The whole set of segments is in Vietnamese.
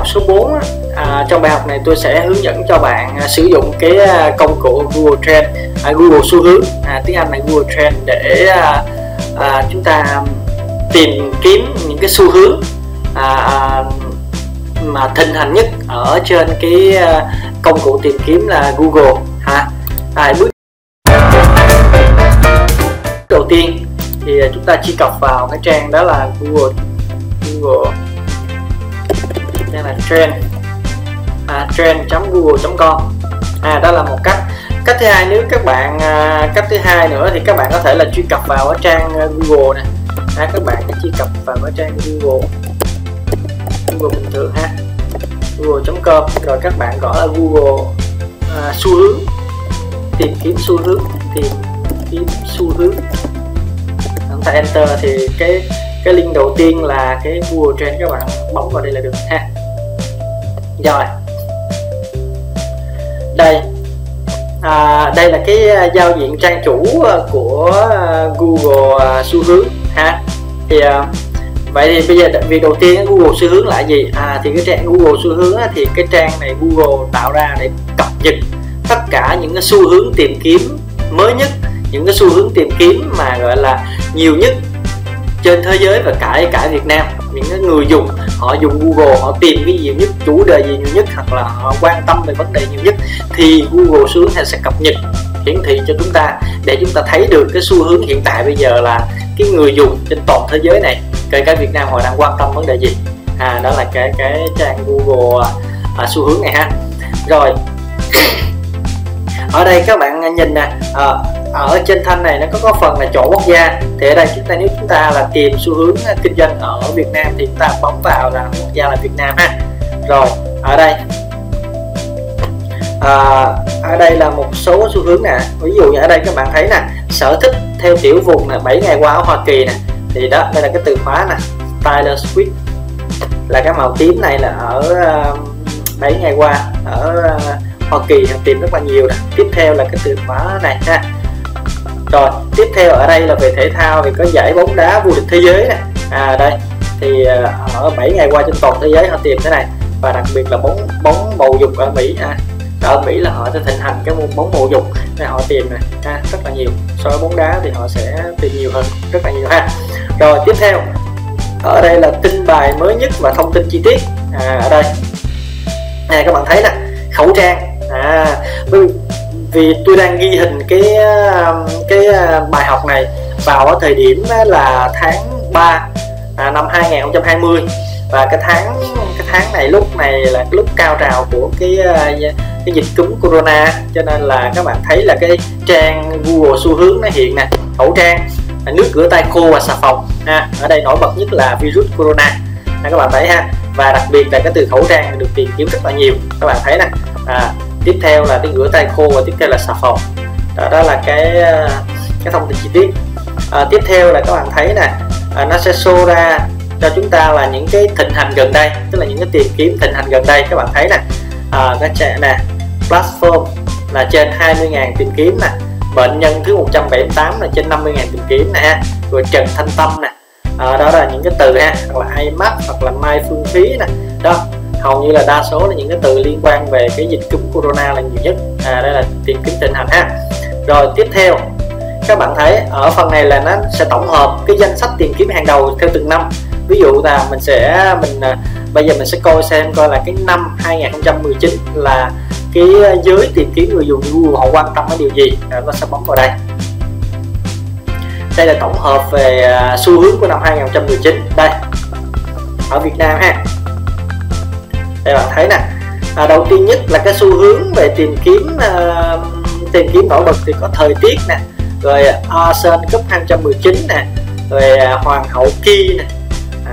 học số 4 à, trong bài học này tôi sẽ hướng dẫn cho bạn à, sử dụng cái à, công cụ Google Trend à, Google xu hướng. À, tiếng Anh là Google Trend để à, à, chúng ta tìm kiếm những cái xu hướng à, à, mà thịnh hành nhất ở trên cái à, công cụ tìm kiếm là Google ha. À, bước đầu tiên thì à, chúng ta truy cập vào cái trang đó là Google Google hay là trend. À, trend.google.com à đó là một cách. Cách thứ hai nếu các bạn à, cách thứ hai nữa thì các bạn có thể là truy cập vào ở trang à, Google nè. À, các bạn sẽ truy cập vào ở trang Google. Google bình thường ha. Google.com rồi các bạn gõ là Google à, xu hướng. Tìm kiếm xu hướng. Tìm kiếm xu hướng. Chúng ta enter thì cái cái link đầu tiên là cái Google Trend các bạn bấm vào đây là được ha rồi. Đây. À, đây là cái à, giao diện trang chủ à, của à, Google xu hướng ha. Thì vậy thì bây giờ việc đầu tiên Google xu hướng là gì? À thì cái trang Google xu hướng thì cái trang này Google tạo ra để cập nhật tất cả những cái xu hướng tìm kiếm mới nhất những cái xu hướng tìm kiếm mà gọi là nhiều nhất trên thế giới và cả cả Việt Nam những cái người dùng họ dùng Google họ tìm cái nhiều nhất chủ đề gì nhiều nhất hoặc là họ quan tâm về vấn đề nhiều nhất thì Google xu hướng sẽ cập nhật hiển thị cho chúng ta để chúng ta thấy được cái xu hướng hiện tại bây giờ là cái người dùng trên toàn thế giới này kể cả Việt Nam họ đang quan tâm vấn đề gì. À đó là cái cái trang Google à, à xu hướng này ha. Rồi ở đây các bạn nhìn nè à, ở trên thanh này nó có có phần là chỗ quốc gia. Thì ở đây chúng ta nếu chúng ta là tìm xu hướng ờ, kinh doanh ở Việt Nam thì chúng ta bấm vào là quốc gia là Việt Nam ha. Rồi ở đây à, ở đây là một số xu hướng nè. Ví dụ như ở đây các bạn thấy nè sở thích theo tiểu vùng là 7 ngày qua ở Hoa Kỳ nè. Thì đó đây là cái từ khóa nè Taylor Swift. Là cái màu tím này là ở uh, 7 ngày qua ở uh, Hoa Kỳ tìm rất là nhiều nè. Tiếp theo là cái từ khóa này ha. Rồi tiếp theo ở đây là về thể thao thì có giải bóng đá vô địch thế giới này. À đây. Thì à, ở 7 ngày qua trên toàn thế giới họ tìm thế này. Và đặc biệt là bóng bóng bầu dục ở Mỹ à, ở Mỹ là họ sẽ thịnh hành cái môn bóng bầu dục nên họ tìm này ha, rất là nhiều. So với bóng đá thì họ sẽ tìm nhiều hơn rất là nhiều ha. Rồi tiếp theo. Ở đây là tin bài mới nhất và thông tin chi tiết. À, ở đây. Này các bạn thấy nè. Khẩu trang à vâng, vì tôi đang ghi hình cái um, cái uh, bài học này vào ở thời điểm là tháng 3 à, năm 2020 và cái tháng cái tháng này lúc này là lúc cao trào của cái uh, cái dịch cúm corona. Cho nên là các bạn thấy là cái trang Google xu hướng nó hiện nè khẩu trang nước rửa tay khô và xà phòng. Ha ở đây nổi bật nhất là virus corona. Ha, các bạn thấy ha. Và đặc biệt là cái từ khẩu trang được tìm kiếm rất là nhiều. Các bạn thấy nè. À, tiếp theo là cái rửa tay khô và tiếp theo là xà phòng đó, đó là cái ờ, cái thông tin chi tiết. À, tiếp theo là các bạn thấy nè à, nó sẽ show ra cho chúng ta là những cái thịnh hành gần đây tức là những cái tìm kiếm thịnh hành gần đây các bạn thấy nè. À, nó trẻ nè platform là trên 20.000 tìm kiếm nè bệnh nhân thứ 178 là trên 50.000 tìm kiếm nè rồi Trần Thanh Tâm nè. À, đó là những cái từ ha hoặc là IMAP hoặc là Mai Phương Thúy nè. Đó hầu như là đa số là những cái từ liên quan về cái dịch cúm corona là nhiều nhất. À đây là tìm kiếm tình hình ha. Rồi tiếp theo các bạn thấy ở phần này là nó sẽ tổng hợp cái danh sách tìm kiếm hàng đầu theo từng năm. Ví dụ là mình sẽ mình à, bây giờ mình sẽ coi xem coi là cái năm 2019 là cái giới tìm kiếm người dùng Google họ quan tâm đến điều gì. À, nó sẽ bấm vào đây. Đây là tổng hợp về à, xu hướng của năm 2019 đây ở Việt Nam ha đây bạn thấy nè. À, đầu tiên nhất là cái xu hướng về tìm kiếm uh, tìm kiếm nổi bật thì có thời tiết nè rồi Arsen Cup 219 nè rồi à, Hoàng hậu Ki nè.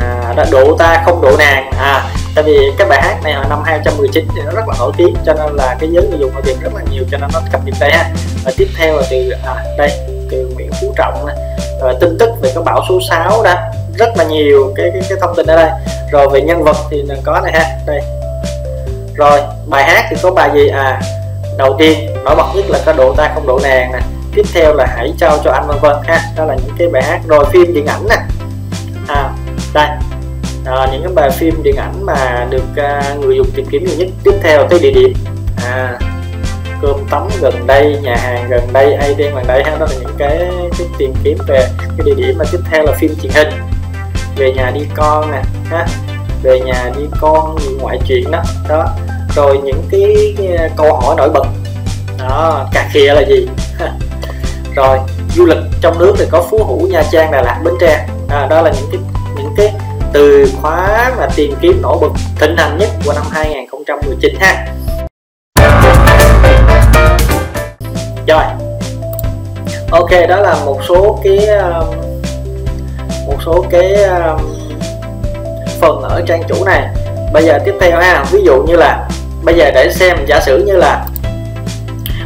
À, đó, độ ta không độ nàng. À tại vì cái bài hát này hồi năm 2019 thì nó rất là nổi tiếng cho nên là cái giới người dùng họ tìm rất là nhiều cho nên nó cập nhật đây ha. Và tiếp theo là từ à, đây từ Nguyễn Phú Trọng nè. Rồi tin tức về cái bão số 6 đó. Rất là nhiều cái cái, cái thông tin ở đây. Rồi về nhân vật thì có này ha. Đây rồi bài hát thì có bài gì? À đầu tiên nổi bật nhất là có độ ta không độ nàng nè. Tiếp theo là hãy trao cho anh vân vân ha đó là những cái bài hát rồi phim điện ảnh nè. À đây. À, những cái bài phim điện ảnh mà được uh, người dùng tìm kiếm nhiều nhất. Tiếp theo tới địa điểm. À, cơm tắm gần đây nhà hàng gần đây ATM gần đây. Ha. đó là những cái, cái tìm kiếm về cái địa điểm mà tiếp theo là phim truyền hình. Về nhà đi con nè. Ha về nhà đi con ngoại chuyện đó. Đó. Rồi những cái, à, câu hỏi nổi bật. Đó cà khịa là gì? Rồi du lịch trong nước thì có phú hữu nha trang đà lạt bến tre. À, đó là những cái những cái từ khóa mà tìm kiếm nổi bật thịnh hành nhất của năm 2019 ha. Rồi. Ok đó là một số cái um, một số cái um, phần ở trang chủ này. Bây giờ tiếp theo ha ví dụ như là bây giờ để xem giả sử như là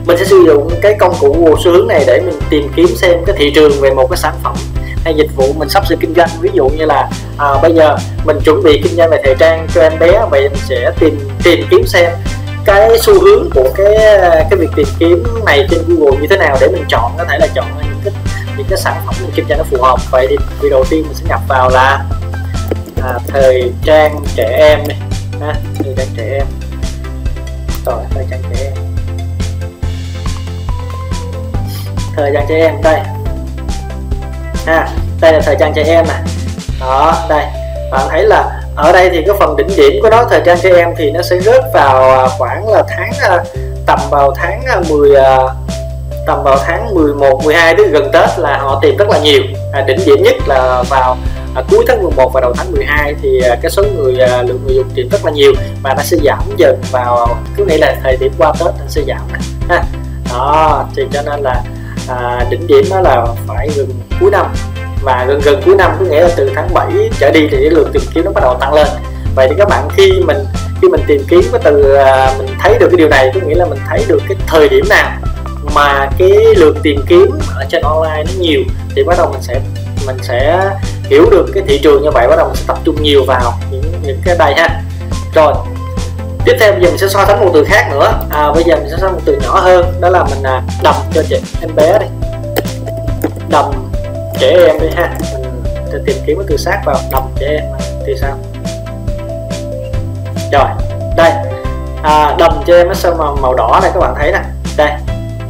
mình sẽ sử dụng cái công cụ Google xu hướng này để mình tìm kiếm xem cái thị trường về một cái sản phẩm hay dịch vụ mình sắp sửa kinh doanh. Ví dụ như là à, bây giờ mình chuẩn bị kinh doanh về thời trang cho em bé vậy mình sẽ tìm tìm kiếm xem cái xu hướng của cái cái việc tìm kiếm này trên Google như thế nào để mình chọn có thể là chọn những cái những cái sản phẩm mình kinh doanh nó phù hợp. Vậy thì việc đầu tiên mình sẽ nhập vào là à, thời trang trẻ em này. Ha, thời trang trẻ em. Rồi thời trang trẻ em. Thời trang trẻ em đây. Ha đây là thời trang trẻ em nè đó đây. Bạn thấy là ở đây thì cái phần đỉnh điểm của nó thời trang trẻ em thì nó sẽ rớt vào à, khoảng là tháng à, tầm vào tháng 10 tầm vào tháng 11 12 đến gần Tết là họ tìm rất là nhiều. À, đỉnh điểm nhất là vào à, cuối tháng 11 và đầu tháng 12 thì à, cái số người à, lượng người dùng tìm rất là nhiều và nó sẽ giảm dần vào cứ nghĩ là thời điểm qua Tết nó sẽ giảm ha. Đó thì cho nên là à, đỉnh điểm đó là phải gần cuối năm và gần gần cuối năm có nghĩa là từ tháng 7 trở đi thì cái lượng tìm kiếm nó bắt đầu tăng lên. Vậy thì các bạn khi mình khi mình tìm kiếm cái từ à, mình thấy được cái điều này có nghĩa là mình thấy được cái thời điểm nào mà cái lượng tìm kiếm ở trên online nó nhiều thì bắt đầu mình sẽ mình sẽ hiểu được cái thị trường như vậy bắt đầu mình sẽ tập trung nhiều vào những những cái đây ha rồi tiếp theo bây giờ mình sẽ so sánh một từ khác nữa. À, bây giờ mình sẽ so sánh một từ nhỏ hơn đó là mình à, đầm cho chị em bé đi. Đầm trẻ em đi ha. Mình sẽ tìm kiếm cái từ sát vào đầm trẻ em. Thì sao? Rồi đây. À, đầm cho em nó sơn màu, màu đỏ này các bạn thấy nè. Đây.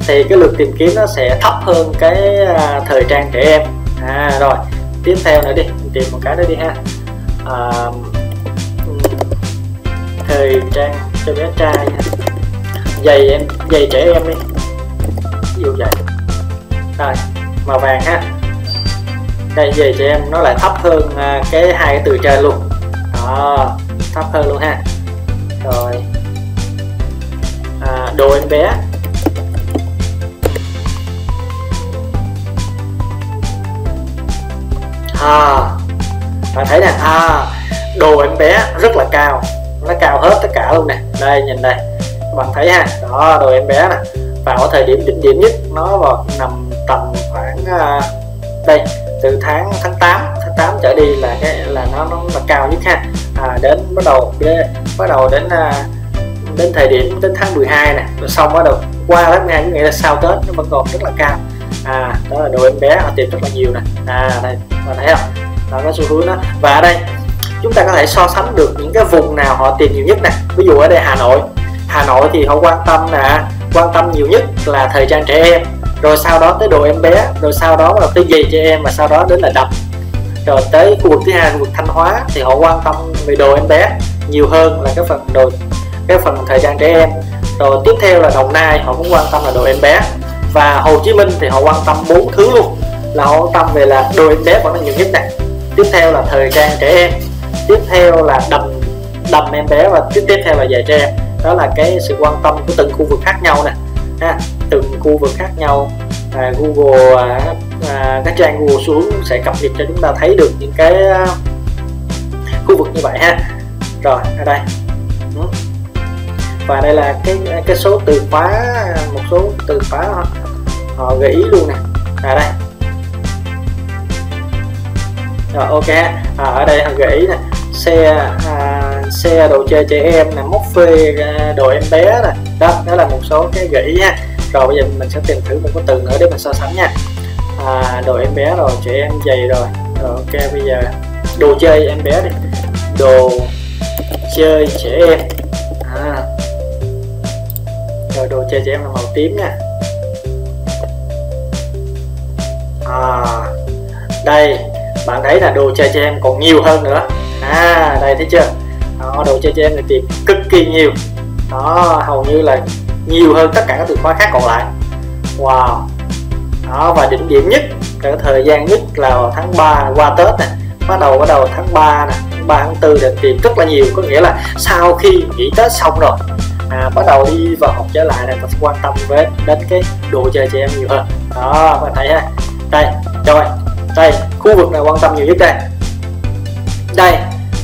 Thì cái lượt tìm kiếm nó sẽ thấp hơn cái à, thời trang trẻ em. À rồi tiếp theo nữa đi mình tìm một cái nữa đi ha. À, ừ, thời trang cho bé trai giày em giày trẻ em đi. Ví dụ vậy. Rồi màu vàng ha. Đây giày trẻ em nó lại thấp hơn à, cái hai cái từ trên luôn. Đó thấp hơn luôn ha. Rồi. À, đồ em bé. À bạn thấy nè à đồ em bé rất là cao. Nó cao hết tất cả luôn nè. Đây nhìn đây. Bạn thấy ha? Đó đồ em bé nè. Vào thời điểm đỉnh điểm nhất nó vào nằm tầm khoảng à, đây từ tháng tháng 8 tháng 8 trở đi là cái là nó nó là cao nhất ha. À, đến bắt đầu bắt đầu đến à, đến thời điểm đến tháng 12 này rồi xong bắt đầu qua tháng 12 nghĩa là sau Tết nó vẫn còn rất là cao à đó là đồ em bé, họ tìm rất là nhiều nè. À đây, bạn thấy không? Đó, có xu hướng đó. Và ở đây, chúng ta có thể so sánh được những cái vùng nào họ tìm nhiều nhất nè. Ví dụ ở đây, Hà Nội. Hà Nội thì họ quan tâm là quan tâm nhiều nhất là thời trang trẻ em. Rồi sau đó tới đồ em bé, rồi sau đó là tới giày trẻ em, và sau đó đến là đập. Rồi tới khu vực thứ hai, khu vực Thanh Hóa thì họ quan tâm về đồ em bé nhiều hơn là cái phần đồ, cái phần thời trang trẻ em. Rồi tiếp theo là Đồng Nai, họ cũng quan tâm là đồ em bé và Hồ Chí Minh thì họ quan tâm bốn thứ luôn. Là họ quan tâm về là đồ em bé vẫn là nhiều nhất này. Tiếp theo là thời trang trẻ em. Tiếp theo là đầm đầm em bé và tiếp tiếp theo là giày tre. Đó là cái sự quan tâm của từng khu vực khác nhau nè. Ha từng khu vực khác nhau. À, Google à, à, các trang Google xuống sẽ cập nhật cho chúng ta thấy được những cái à, khu vực như vậy ha. Rồi ở đây. Ừ. Và đây là cái cái số từ khóa một số từ khóa họ, gợi ý luôn nè. À đây. Rồi ok. À, ở đây họ gợi ý nè. Xe à, xe đồ chơi trẻ em nè móc phê à, đồ em bé nè. Đó đó là một số cái gợi ý nha rồi bây giờ mình sẽ tìm thử một cái từ nữa để mình so sánh nha. À, đồ em bé rồi trẻ em giày rồi. Rồi ok bây giờ đồ chơi em bé đi. Đồ chơi trẻ em. À. rồi đồ chơi trẻ em là màu tím nha. À, đây bạn thấy là đồ chơi trẻ em còn nhiều hơn nữa. À đây thấy chưa? Đó, đồ chơi trẻ em thì tìm cực kỳ nhiều. Đó hầu như là nhiều hơn tất cả các từ khóa khác còn lại. Wow. Đó và đỉnh điểm nhất cái thời gian nhất là tháng 3 qua Tết này bắt đầu bắt đầu tháng 3 nè tháng 3 tháng 4 để tìm rất là nhiều. Có nghĩa là sau khi nghỉ Tết xong rồi à, bắt đầu đi vào học trở lại là mình sẽ quan tâm với đến cái đồ chơi trẻ em nhiều hơn. Đó các bạn thấy ha? Đây rồi đây khu vực này quan tâm nhiều nhất đây. Đây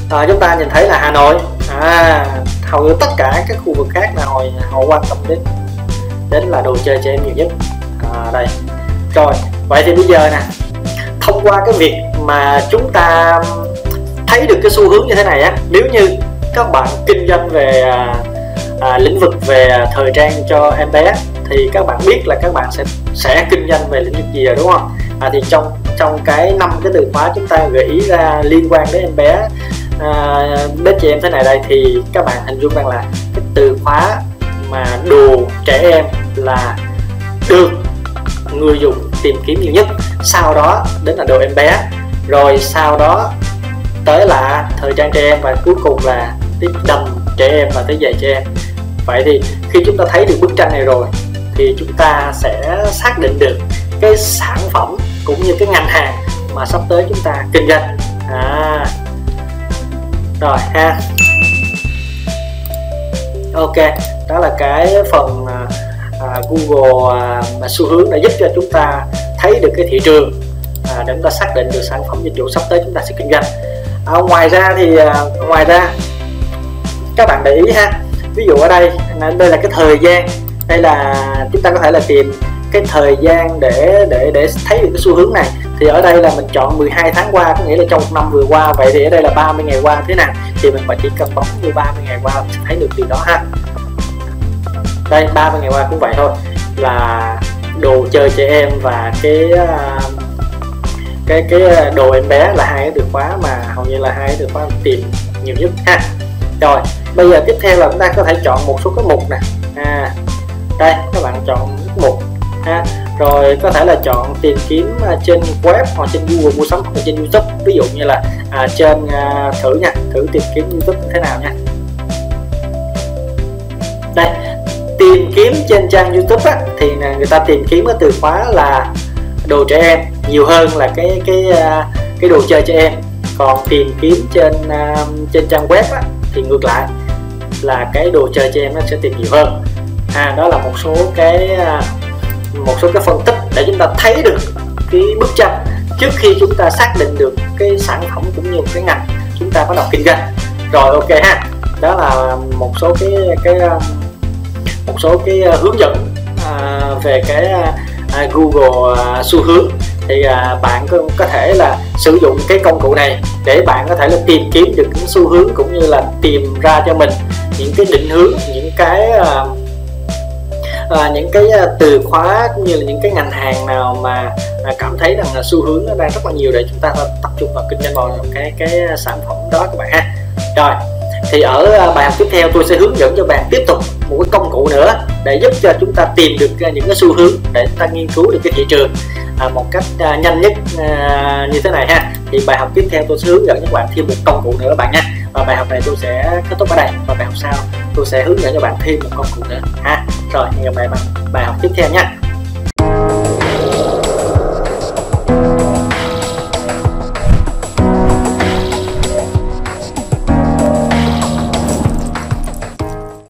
à, chúng ta nhìn thấy là Hà Nội. À, hầu như tất cả các khu vực khác là hồi họ quan tâm đến đến là đồ chơi trẻ em nhiều nhất. À, đây. Rồi vậy thì bây giờ nè thông qua cái việc mà chúng ta thấy được cái xu hướng như thế này á nếu như các bạn kinh doanh về à, à, lĩnh vực về thời trang cho em bé thì các bạn biết là các bạn sẽ sẽ kinh doanh về lĩnh vực gì rồi đúng không? À, thì trong trong cái năm cái từ khóa chúng ta gợi ý ra liên quan đến em bé à, đến chị em thế này đây thì các bạn hình dung rằng là cái từ khóa mà đồ trẻ em là được người dùng tìm kiếm nhiều nhất. Sau đó đến là đồ em bé. Rồi sau đó tới là thời trang trẻ em và cuối cùng là tiếp đầm trẻ em và tới giày trẻ em. Vậy thì khi chúng ta thấy được bức tranh này rồi thì chúng ta sẽ xác định được cái sản phẩm cũng như cái ngành hàng mà sắp tới chúng ta kinh doanh. À. Rồi ha. Ok đó là cái phần à, à, Google à, mà xu hướng đã giúp cho chúng ta thấy được cái thị trường à, để chúng ta xác định được sản phẩm dịch vụ sắp tới chúng ta sẽ kinh doanh. À, ngoài ra thì à, ngoài ra các bạn để ý ha. Ví dụ ở đây đây là cái thời gian đây là chúng ta có thể là tìm cái thời gian để để để thấy được cái xu hướng này. Thì ở đây là mình chọn 12 tháng qua có nghĩa là trong một năm vừa qua. Vậy thì ở đây là 30 ngày qua thế nào? Thì mình chỉ cần bấm như 30 ngày qua mình sẽ thấy được điều đó ha. Đây 30 ngày qua cũng vậy thôi. Là đồ chơi trẻ em và cái um, cái cái đồ em bé là hai cái từ khóa mà hầu như là hai cái từ khóa tìm nhiều nhất ha. Rồi bây giờ tiếp theo là chúng ta có thể chọn một số cái mục nè. À, đây các bạn chọn mục ha. Rồi có thể là chọn tìm kiếm à, trên web hoặc trên Google mua sắm hoặc trên YouTube. Ví dụ như là à, trên à, thử nha thử tìm kiếm YouTube thế nào nha. Đây tìm kiếm trên trang YouTube á, thì người ta tìm kiếm cái từ khóa là đồ trẻ em nhiều hơn là cái cái à, cái đồ chơi trẻ em. Còn tìm kiếm trên à, trên trang web á, thì ngược lại là cái đồ chơi trẻ em nó sẽ tìm nhiều hơn à đó là một số cái à, một số cái phân tích để chúng ta thấy được cái bức tranh trước khi chúng ta xác định được cái sản phẩm cũng như cái ngành chúng ta bắt đầu kinh doanh. Rồi ok ha. Đó là một số cái cái à, một số cái à, hướng dẫn à, về cái à, Google à, xu hướng. Thì à, bạn có, có thể là sử dụng cái công cụ này để bạn có thể là tìm kiếm được những xu hướng cũng như là tìm ra cho mình những cái định hướng những cái à, à, những cái ờ, từ khóa cũng như là những cái ngành hàng nào mà à, cảm thấy rằng là xu hướng nó đang rất là nhiều để chúng ta tập trung vào kinh doanh vào cái cái ờ, sản phẩm đó các bạn ha. Rồi thì ở ờ, bài học tiếp theo tôi sẽ hướng dẫn cho bạn tiếp tục một cái công cụ nữa để giúp cho chúng ta tìm được những cái xu hướng để chúng ta nghiên cứu được cái thị trường à, một cách à, nhanh nhất à, như thế này ha. Thì bài học tiếp theo tôi sẽ hướng dẫn cho bạn thêm một công cụ nữa các bạn nha. Và bài học này tôi sẽ kết thúc ở đây. Và bài học sau tôi sẽ hướng dẫn cho bạn thêm một công cụ nữa ha rồi hẹn gặp lại bạn bài học tiếp theo nha.